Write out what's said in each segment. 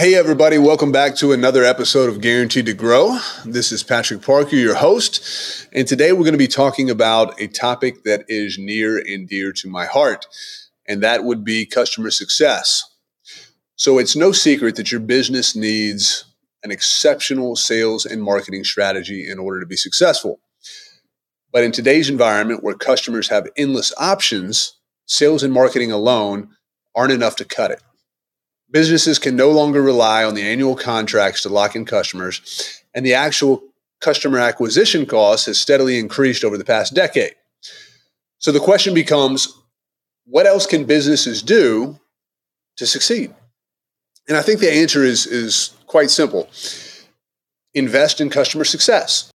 Hey, everybody, welcome back to another episode of Guaranteed to Grow. This is Patrick Parker, your host, and today we're going to be talking about a topic that is near and dear to my heart, and that would be customer success. So, it's no secret that your business needs an exceptional sales and marketing strategy in order to be successful. But in today's environment where customers have endless options, sales and marketing alone aren't enough to cut it. Businesses can no longer rely on the annual contracts to lock in customers, and the actual customer acquisition cost has steadily increased over the past decade. So the question becomes what else can businesses do to succeed? And I think the answer is, is quite simple invest in customer success.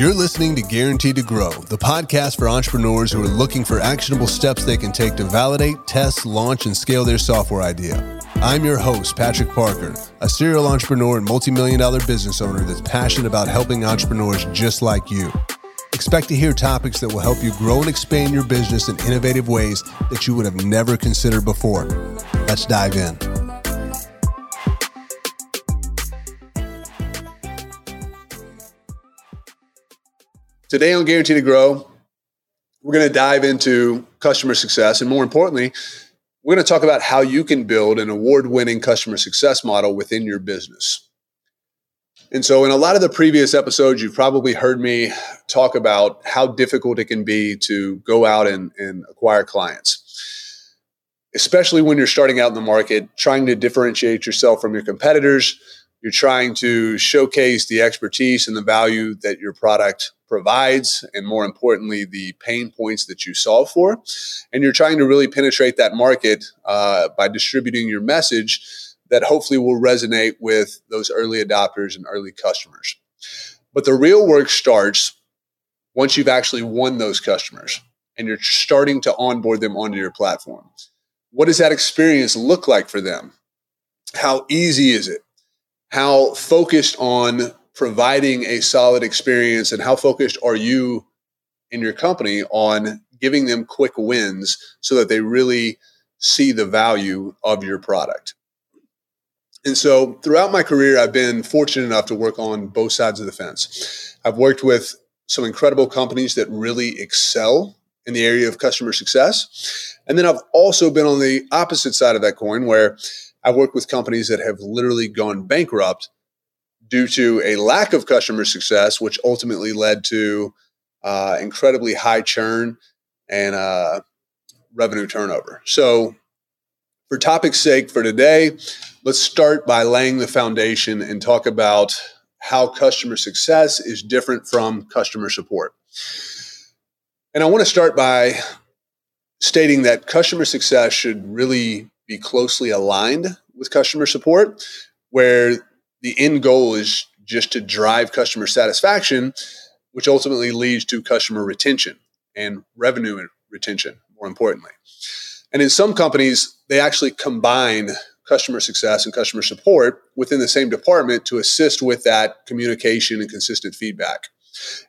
You're listening to Guaranteed to Grow, the podcast for entrepreneurs who are looking for actionable steps they can take to validate, test, launch, and scale their software idea. I'm your host, Patrick Parker, a serial entrepreneur and multi-million dollar business owner that's passionate about helping entrepreneurs just like you. Expect to hear topics that will help you grow and expand your business in innovative ways that you would have never considered before. Let's dive in. Today on Guaranteed to Grow, we're going to dive into customer success. And more importantly, we're going to talk about how you can build an award winning customer success model within your business. And so, in a lot of the previous episodes, you've probably heard me talk about how difficult it can be to go out and, and acquire clients, especially when you're starting out in the market, trying to differentiate yourself from your competitors. You're trying to showcase the expertise and the value that your product provides, and more importantly, the pain points that you solve for. And you're trying to really penetrate that market uh, by distributing your message that hopefully will resonate with those early adopters and early customers. But the real work starts once you've actually won those customers and you're starting to onboard them onto your platform. What does that experience look like for them? How easy is it? How focused on providing a solid experience and how focused are you in your company on giving them quick wins so that they really see the value of your product. And so throughout my career, I've been fortunate enough to work on both sides of the fence. I've worked with some incredible companies that really excel in the area of customer success. And then I've also been on the opposite side of that coin where I've worked with companies that have literally gone bankrupt due to a lack of customer success, which ultimately led to uh, incredibly high churn and uh, revenue turnover. So, for topic's sake for today, let's start by laying the foundation and talk about how customer success is different from customer support. And I want to start by stating that customer success should really be closely aligned with customer support, where the end goal is just to drive customer satisfaction, which ultimately leads to customer retention and revenue retention, more importantly. And in some companies, they actually combine customer success and customer support within the same department to assist with that communication and consistent feedback.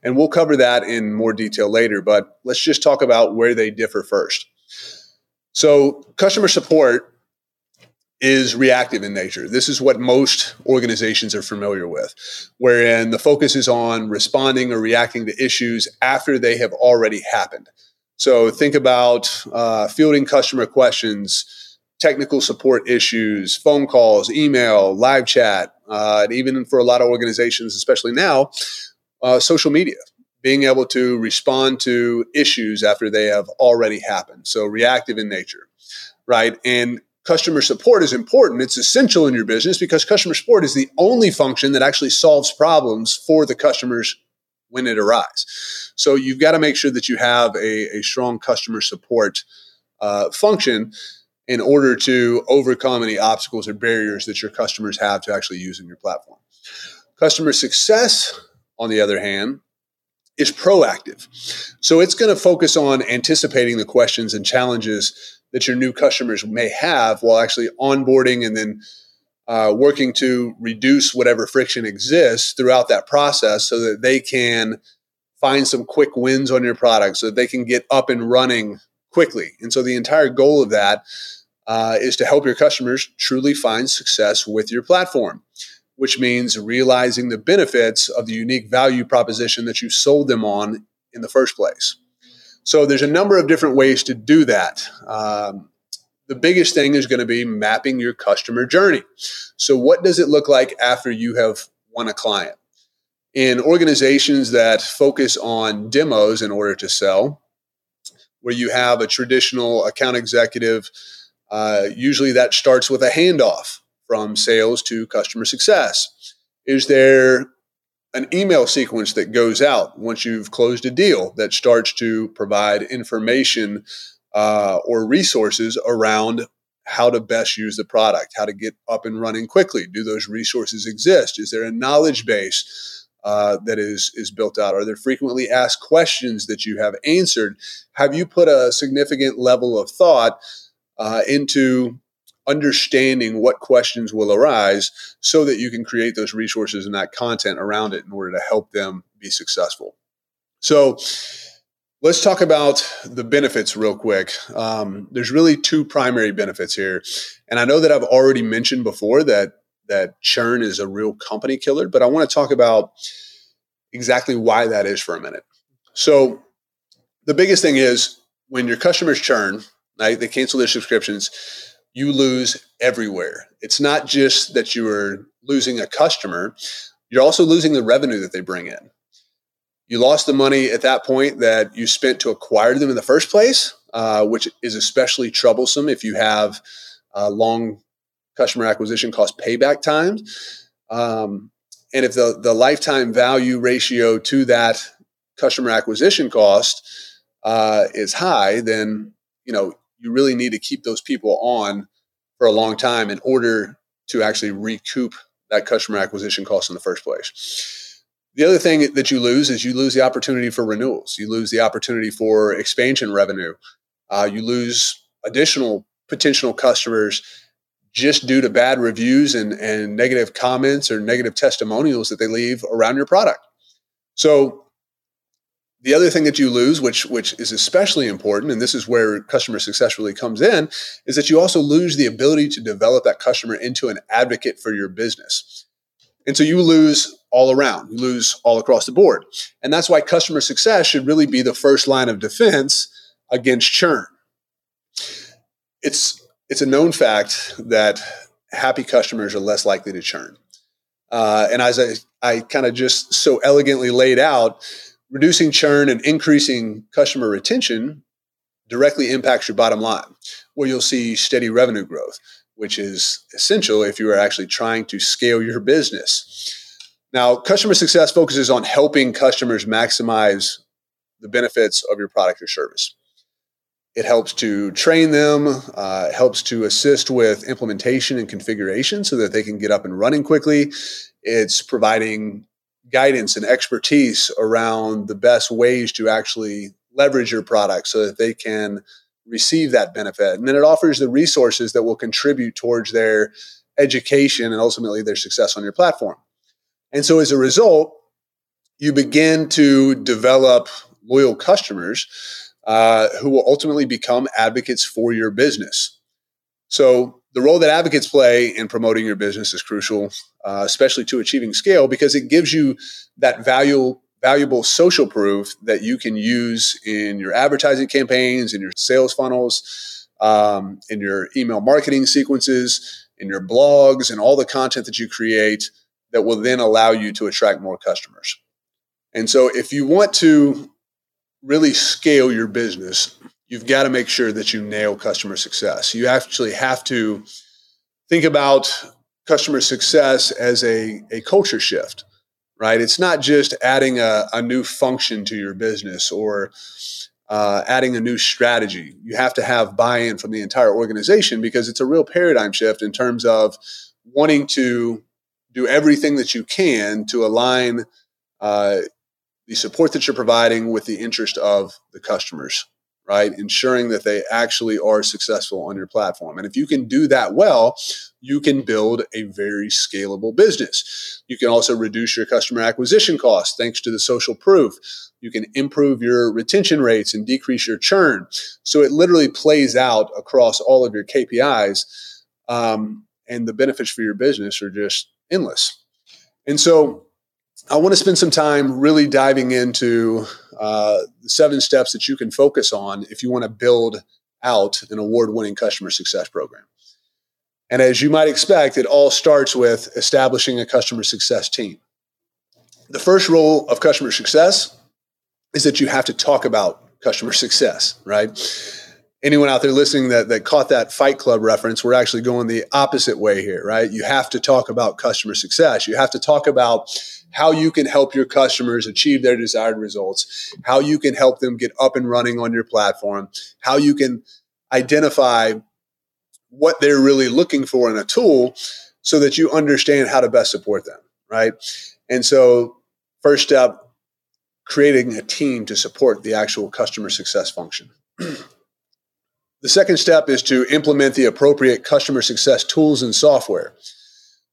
And we'll cover that in more detail later, but let's just talk about where they differ first. So, customer support is reactive in nature. This is what most organizations are familiar with, wherein the focus is on responding or reacting to issues after they have already happened. So think about uh, fielding customer questions, technical support issues, phone calls, email, live chat, uh, and even for a lot of organizations, especially now, uh, social media. Being able to respond to issues after they have already happened. So reactive in nature, right? And customer support is important. It's essential in your business because customer support is the only function that actually solves problems for the customers when it arises. So you've got to make sure that you have a, a strong customer support uh, function in order to overcome any obstacles or barriers that your customers have to actually using your platform. Customer success, on the other hand, is proactive. So it's going to focus on anticipating the questions and challenges that your new customers may have while actually onboarding and then uh, working to reduce whatever friction exists throughout that process so that they can find some quick wins on your product so that they can get up and running quickly. And so the entire goal of that uh, is to help your customers truly find success with your platform, which means realizing the benefits of the unique value proposition that you sold them on in the first place. So there's a number of different ways to do that. Um, the biggest thing is going to be mapping your customer journey. So, what does it look like after you have won a client? In organizations that focus on demos in order to sell, where you have a traditional account executive, uh, usually that starts with a handoff from sales to customer success. Is there an email sequence that goes out once you've closed a deal that starts to provide information uh, or resources around how to best use the product, how to get up and running quickly. Do those resources exist? Is there a knowledge base uh, that is is built out? Are there frequently asked questions that you have answered? Have you put a significant level of thought uh, into understanding what questions will arise so that you can create those resources and that content around it in order to help them be successful. So, let's talk about the benefits real quick. Um, there's really two primary benefits here, and I know that I've already mentioned before that that churn is a real company killer, but I want to talk about exactly why that is for a minute. So, the biggest thing is when your customers churn, right, they cancel their subscriptions you lose everywhere. It's not just that you are losing a customer, you're also losing the revenue that they bring in. You lost the money at that point that you spent to acquire them in the first place, uh, which is especially troublesome if you have uh, long customer acquisition cost payback times. Um, and if the, the lifetime value ratio to that customer acquisition cost uh, is high, then you know you really need to keep those people on for a long time in order to actually recoup that customer acquisition cost in the first place. The other thing that you lose is you lose the opportunity for renewals. You lose the opportunity for expansion revenue. Uh, you lose additional potential customers just due to bad reviews and, and negative comments or negative testimonials that they leave around your product. So the other thing that you lose, which which is especially important, and this is where customer success really comes in, is that you also lose the ability to develop that customer into an advocate for your business. And so you lose all around, you lose all across the board. And that's why customer success should really be the first line of defense against churn. It's it's a known fact that happy customers are less likely to churn. Uh, and as I, I kind of just so elegantly laid out, reducing churn and increasing customer retention directly impacts your bottom line, where you'll see steady revenue growth, which is essential if you are actually trying to scale your business. Now, customer success focuses on helping customers maximize the benefits of your product or service. It helps to train them, uh, helps to assist with implementation and configuration so that they can get up and running quickly. It's providing guidance and expertise around the best ways to actually leverage your product so that they can receive that benefit. And then it offers the resources that will contribute towards their education and ultimately their success on your platform. And so as a result, you begin to develop loyal customers uh, who will ultimately become advocates for your business. So the role that advocates play in promoting your business is crucial, uh, especially to achieving scale, because it gives you that value, valuable social proof that you can use in your advertising campaigns, in your sales funnels, um, in your email marketing sequences, in your blogs, and all the content that you create that will then allow you to attract more customers. And so, if you want to really scale your business, you've got to make sure that you nail customer success. You actually have to think about customer success as a, a culture shift, right? It's not just adding a, a new function to your business or uh, adding a new strategy. You have to have buy in from the entire organization because it's a real paradigm shift in terms of wanting to do everything that you can to align uh, the support that you're providing with the interest of the customers right? Ensuring that they actually are successful on your platform. And if you can do that well, you can build a very scalable business. You can also reduce your customer acquisition costs thanks to the social proof. You can improve your retention rates and decrease your churn. So it literally plays out across all of your KPIs. Um, and the benefits for your business are just endless. And so I want to spend some time really diving into uh, the seven steps that you can focus on if you want to build out an award winning customer success program. And as you might expect, it all starts with establishing a customer success team. The first role of customer success is that you have to talk about customer success, right? Anyone out there listening that, that caught that Fight Club reference, we're actually going the opposite way here, right? You have to talk about customer success. You have to talk about how you can help your customers achieve their desired results, how you can help them get up and running on your platform, how you can identify what they're really looking for in a tool so that you understand how to best support them, right? And so, first step, creating a team to support the actual customer success function. the second step is to implement the appropriate customer success tools and software.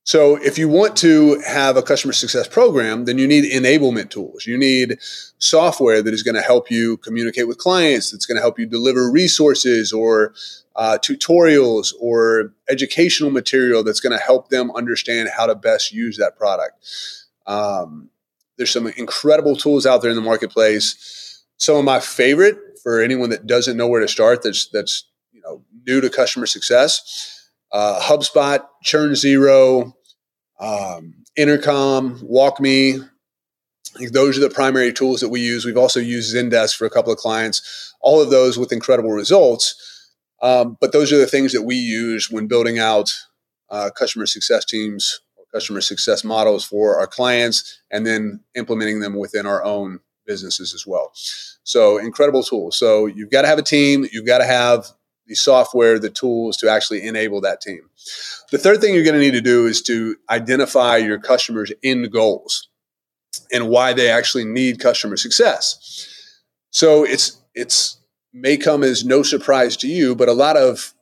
So, if you want to have a customer success program, then you need enablement tools. You need software that is going to help you communicate with clients, that's going to help you deliver resources or uh, tutorials or educational material that's going to help them understand how to best use that product. Um, there's some incredible tools out there in the marketplace. Some of my favorite for anyone that doesn't know where to start, that's that's you know new to customer success. Uh, HubSpot, ChurnZero, um, Intercom, WalkMe. Those are the primary tools that we use. We've also used Zendesk for a couple of clients. All of those with incredible results. Um, but those are the things that we use when building out uh, customer success teams or customer success models for our clients, and then implementing them within our own businesses as well. So incredible tools. So you've got to have a team. You've got to have the software, the tools to actually enable that team. The third thing you're going to need to do is to identify your customers' end goals and why they actually need customer success. So it's it's may come as no surprise to you, but a lot of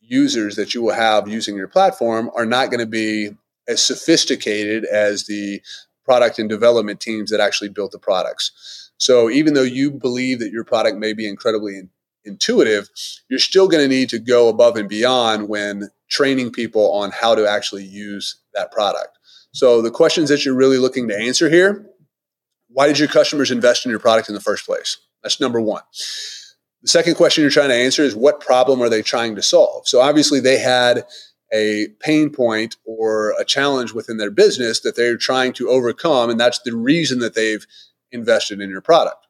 users that you will have using your platform are not going to be as sophisticated as the product and development teams that actually built the products. So even though you believe that your product may be incredibly intuitive, you're still going to need to go above and beyond when training people on how to actually use that product. So the questions that you're really looking to answer here, why did your customers invest in your product in the first place? That's number 1. The second question you're trying to answer is what problem are they trying to solve? So obviously they had a pain point or a challenge within their business that they're trying to overcome and that's the reason that they've invested in your product.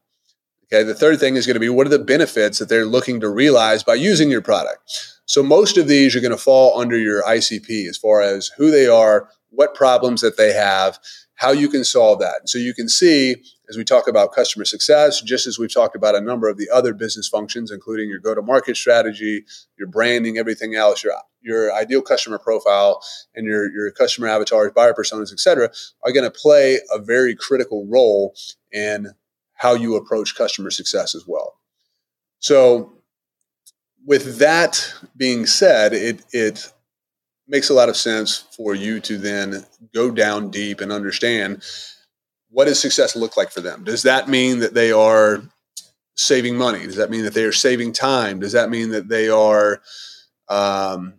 Okay. The third thing is going to be what are the benefits that they're looking to realize by using your product? So most of these are going to fall under your ICP as far as who they are, what problems that they have, how you can solve that. So you can see as we talk about customer success, just as we've talked about a number of the other business functions, including your go-to-market strategy, your branding, everything else, your your ideal customer profile and your, your customer avatars, buyer personas, et cetera, are going to play a very critical role in how you approach customer success as well. So, with that being said, it it makes a lot of sense for you to then go down deep and understand what does success look like for them. Does that mean that they are saving money? Does that mean that they are saving time? Does that mean that they are um,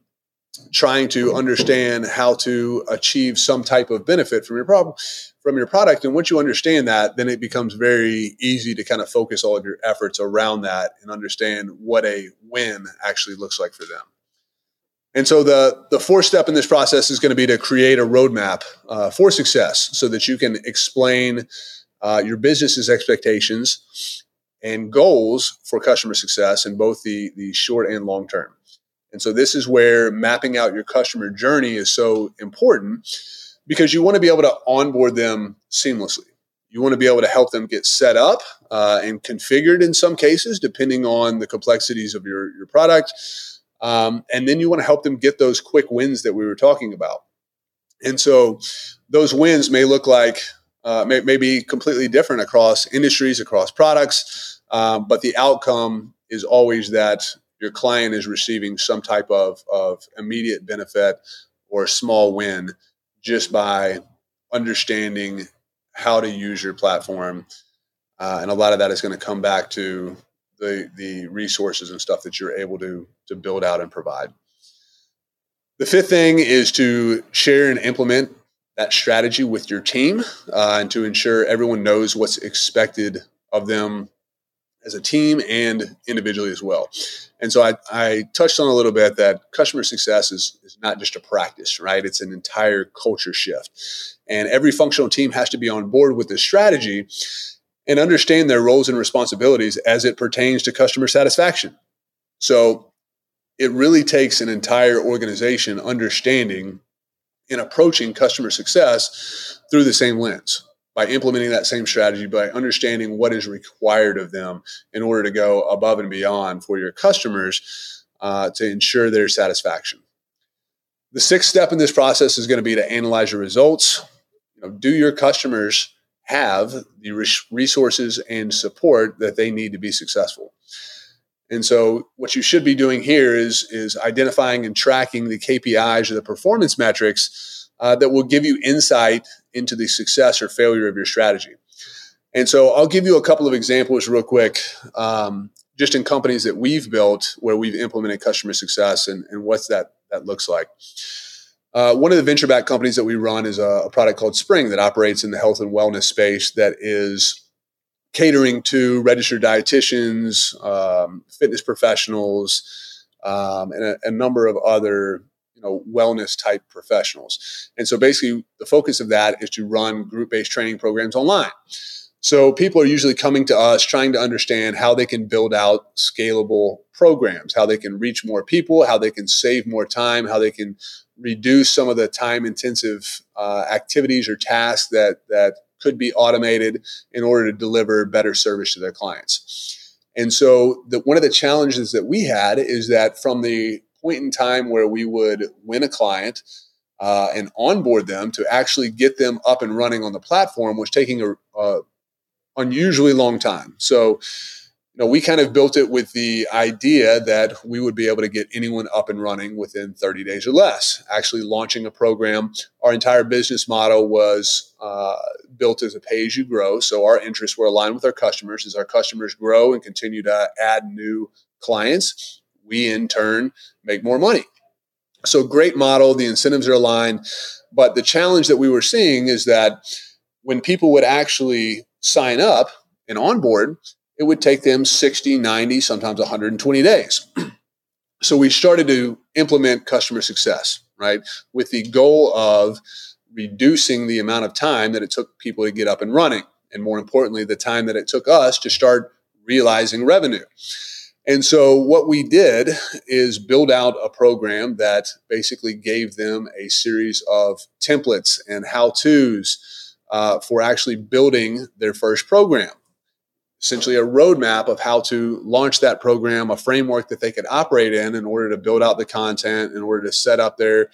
trying to understand how to achieve some type of benefit from your problem from your product and once you understand that then it becomes very easy to kind of focus all of your efforts around that and understand what a win actually looks like for them. And so the the fourth step in this process is going to be to create a roadmap uh, for success so that you can explain uh, your business's expectations and goals for customer success in both the the short and long term. And so this is where mapping out your customer journey is so important because you want to be able to onboard them seamlessly. You want to be able to help them get set up uh, and configured in some cases, depending on the complexities of your, your product. Um, and then you want to help them get those quick wins that we were talking about. And so those wins may look like, uh, may, may be completely different across industries, across products, um, but the outcome is always that your client is receiving some type of, of immediate benefit or small win just by understanding how to use your platform. Uh, and a lot of that is going to come back to the, the resources and stuff that you're able to, to build out and provide. The fifth thing is to share and implement that strategy with your team uh, and to ensure everyone knows what's expected of them as a team and individually as well. And so I, I touched on a little bit that customer success is, is not just a practice, right? It's an entire culture shift. And every functional team has to be on board with this strategy and understand their roles and responsibilities as it pertains to customer satisfaction. So it really takes an entire organization understanding and approaching customer success through the same lens by implementing that same strategy, by understanding what is required of them in order to go above and beyond for your customers uh, to ensure their satisfaction. The sixth step in this process is going to be to analyze your results. You know, do your customers have the resources and support that they need to be successful? And so, what you should be doing here is is identifying and tracking the KPIs or the performance metrics uh, that will give you insight into the success or failure of your strategy. And so I'll give you a couple of examples real quick, um, just in companies that we've built where we've implemented customer success and, and what that, that looks like. Uh, one of the venture backed companies that we run is a, a, product called Spring that operates in the health and wellness space that is catering to registered dietitians, um, fitness professionals, um, and a, a, number of other you know wellness type professionals. And so basically the focus of that is to run group based training programs online. So people are usually coming to us trying to understand how they can build out scalable programs how they can reach more people how they can save more time how they can reduce some of the time intensive uh, activities or tasks that that could be automated in order to deliver better service to their clients. And so the, one of the challenges that we had is that from the point in time where we would win a client uh, and onboard them to actually get them up and running on the platform was taking a, a unusually long time. So, you know, we kind of built it with the idea that we would be able to get anyone up and running within 30 days or less. Actually, launching a program, our entire business model was uh, built as a pay as you grow. So, our interests were aligned with our customers. As our customers grow and continue to add new clients, we in turn make more money. So great model, the incentives are aligned. But the challenge that we were seeing is that when people would actually sign up and onboard, it would take them 60, 90, sometimes 120 days. so we started to implement customer success, right? With the goal of reducing the amount of time that it took people to get up and running. And more importantly, the time that it took us to start realizing revenue. And so, what we did is build out a program that basically gave them a series of templates and how to's uh, for actually building their first program. Essentially, a roadmap of how to launch that program, a framework that they could operate in in order to build out the content, in order to set up their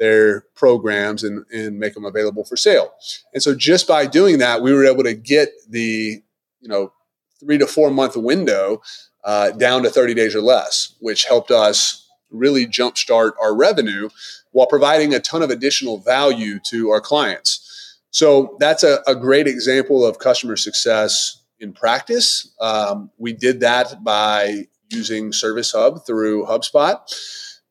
their programs and, and make them available for sale. And so just by doing that, we were able to get the, you know, three to four month window uh, down to 30 days or less, which helped us really jumpstart our revenue while providing a ton of additional value to our clients. So that's a, a great example of customer success in practice. Um, we did that by using Service Hub through HubSpot.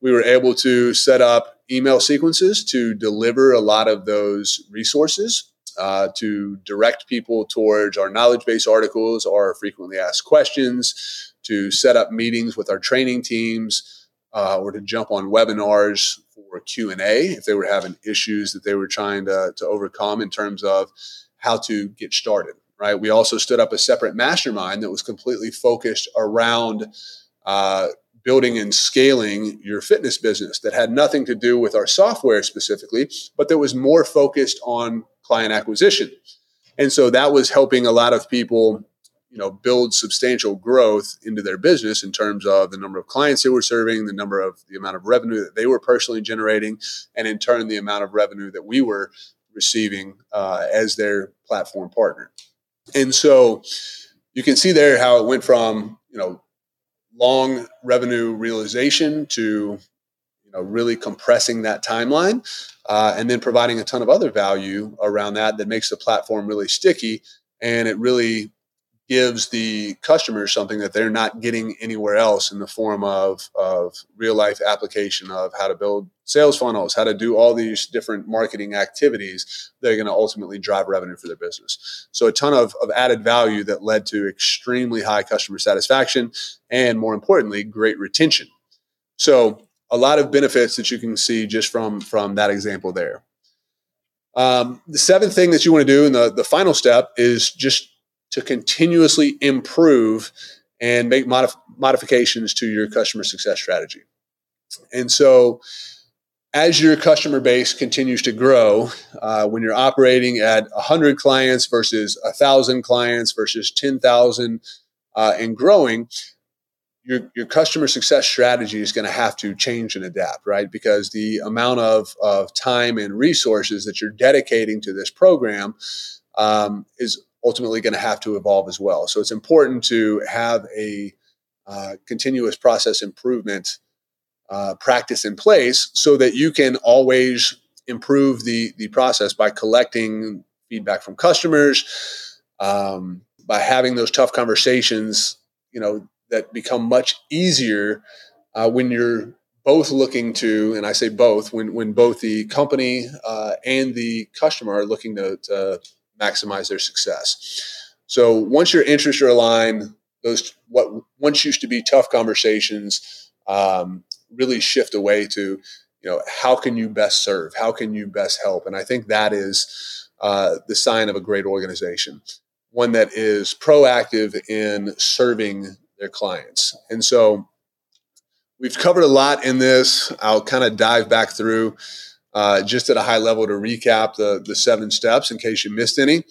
We were able to set up email sequences to deliver a lot of those resources uh, to direct people towards our knowledge base articles, our frequently asked questions, to set up meetings with our training teams, uh, or to jump on webinars for Q and A if they were having issues that they were trying to, to overcome in terms of how to get started. Right. We also stood up a separate mastermind that was completely focused around uh, building and scaling your fitness business that had nothing to do with our software specifically, but that was more focused on client acquisition. And so that was helping a lot of people, you know, build substantial growth into their business in terms of the number of clients they were serving, the number of the amount of revenue that they were personally generating, and in turn the amount of revenue that we were receiving uh, as their platform partner. And so you can see there how it went from, you know, long revenue realization to you know really compressing that timeline uh, and then providing a ton of other value around that that makes the platform really sticky and it really gives the customers something that they're not getting anywhere else in the form of, of real life application of how to build sales funnels, how to do all these different marketing activities that are going to ultimately drive revenue for their business. So a ton of, of added value that led to extremely high customer satisfaction and more importantly, great retention. So a lot of benefits that you can see just from, from that example there. Um, the seventh thing that you want to do, and the, the final step, is just to continuously improve and make modif- modifications to your customer success strategy. And so, as your customer base continues to grow, uh, when you're operating at 100 clients versus 1,000 clients versus 10,000 uh, and growing, your, your customer success strategy is going to have to change and adapt, right? Because the amount of, of time and resources that you're dedicating to this program um, is ultimately going to have to evolve as well. So it's important to have a uh, continuous process improvement uh, practice in place so that you can always improve the the process by collecting feedback from customers, um, by having those tough conversations. You know that become much easier uh, when you're both looking to, and I say both, when when both the company uh, and the customer are looking to, to maximize their success. So once your interests are aligned, those what once used to be tough conversations um, really shift away to you know how can you best serve, how can you best help, and I think that is uh, the sign of a great organization, one that is proactive in serving their clients. And so we've covered a lot in this. I'll kind of dive back through uh, just at a high level to recap the, the seven steps in case you missed any.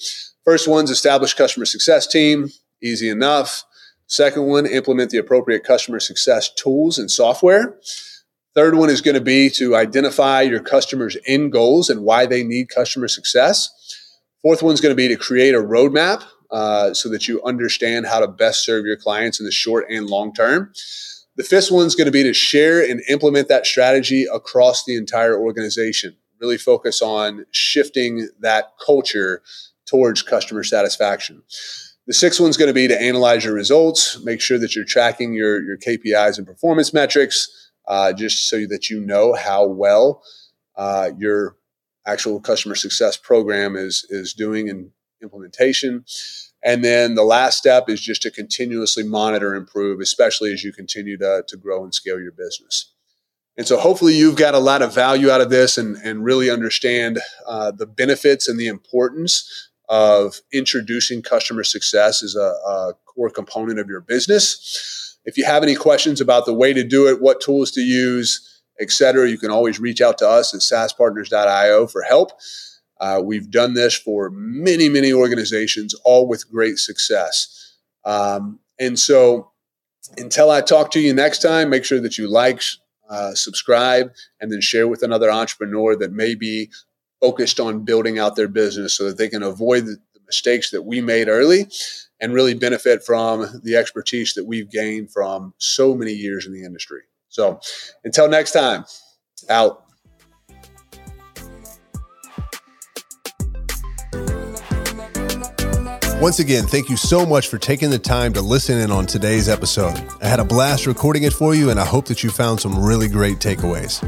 First one's establish customer success team, easy enough. Second one, implement the appropriate customer success tools and software. Third one is going to be to identify your customers' end goals and why they need customer success. Fourth one's going to be to create a roadmap uh, so that you understand how to best serve your clients in the short and long term. The fifth one is going to be to share and implement that strategy across the entire organization. Really focus on shifting that culture towards customer satisfaction. The sixth one is going to be to analyze your results, make sure that you're tracking your, your KPIs and performance metrics, uh, just so that you know how well uh, your actual customer success program is, is doing in implementation. And then the last step is just to continuously monitor and improve, especially as you continue to, to grow and scale your business. And so hopefully you've got a lot of value out of this and, and really understand uh, the benefits and the importance of introducing customer success as a, a core component of your business. If you have any questions about the way to do it, what tools to use, et cetera, you can always reach out to us at saaspartners.io for help. Uh, we've done this for many, many organizations, all with great success. Um, and so, until I talk to you next time, make sure that you like, uh, subscribe, and then share with another entrepreneur that may be focused on building out their business so that they can avoid the mistakes that we made early and really benefit from the expertise that we've gained from so many years in the industry. So, until next time, out. Once again, thank you so much for taking the time to listen in on today's episode. I had a blast recording it for you, and I hope that you found some really great takeaways.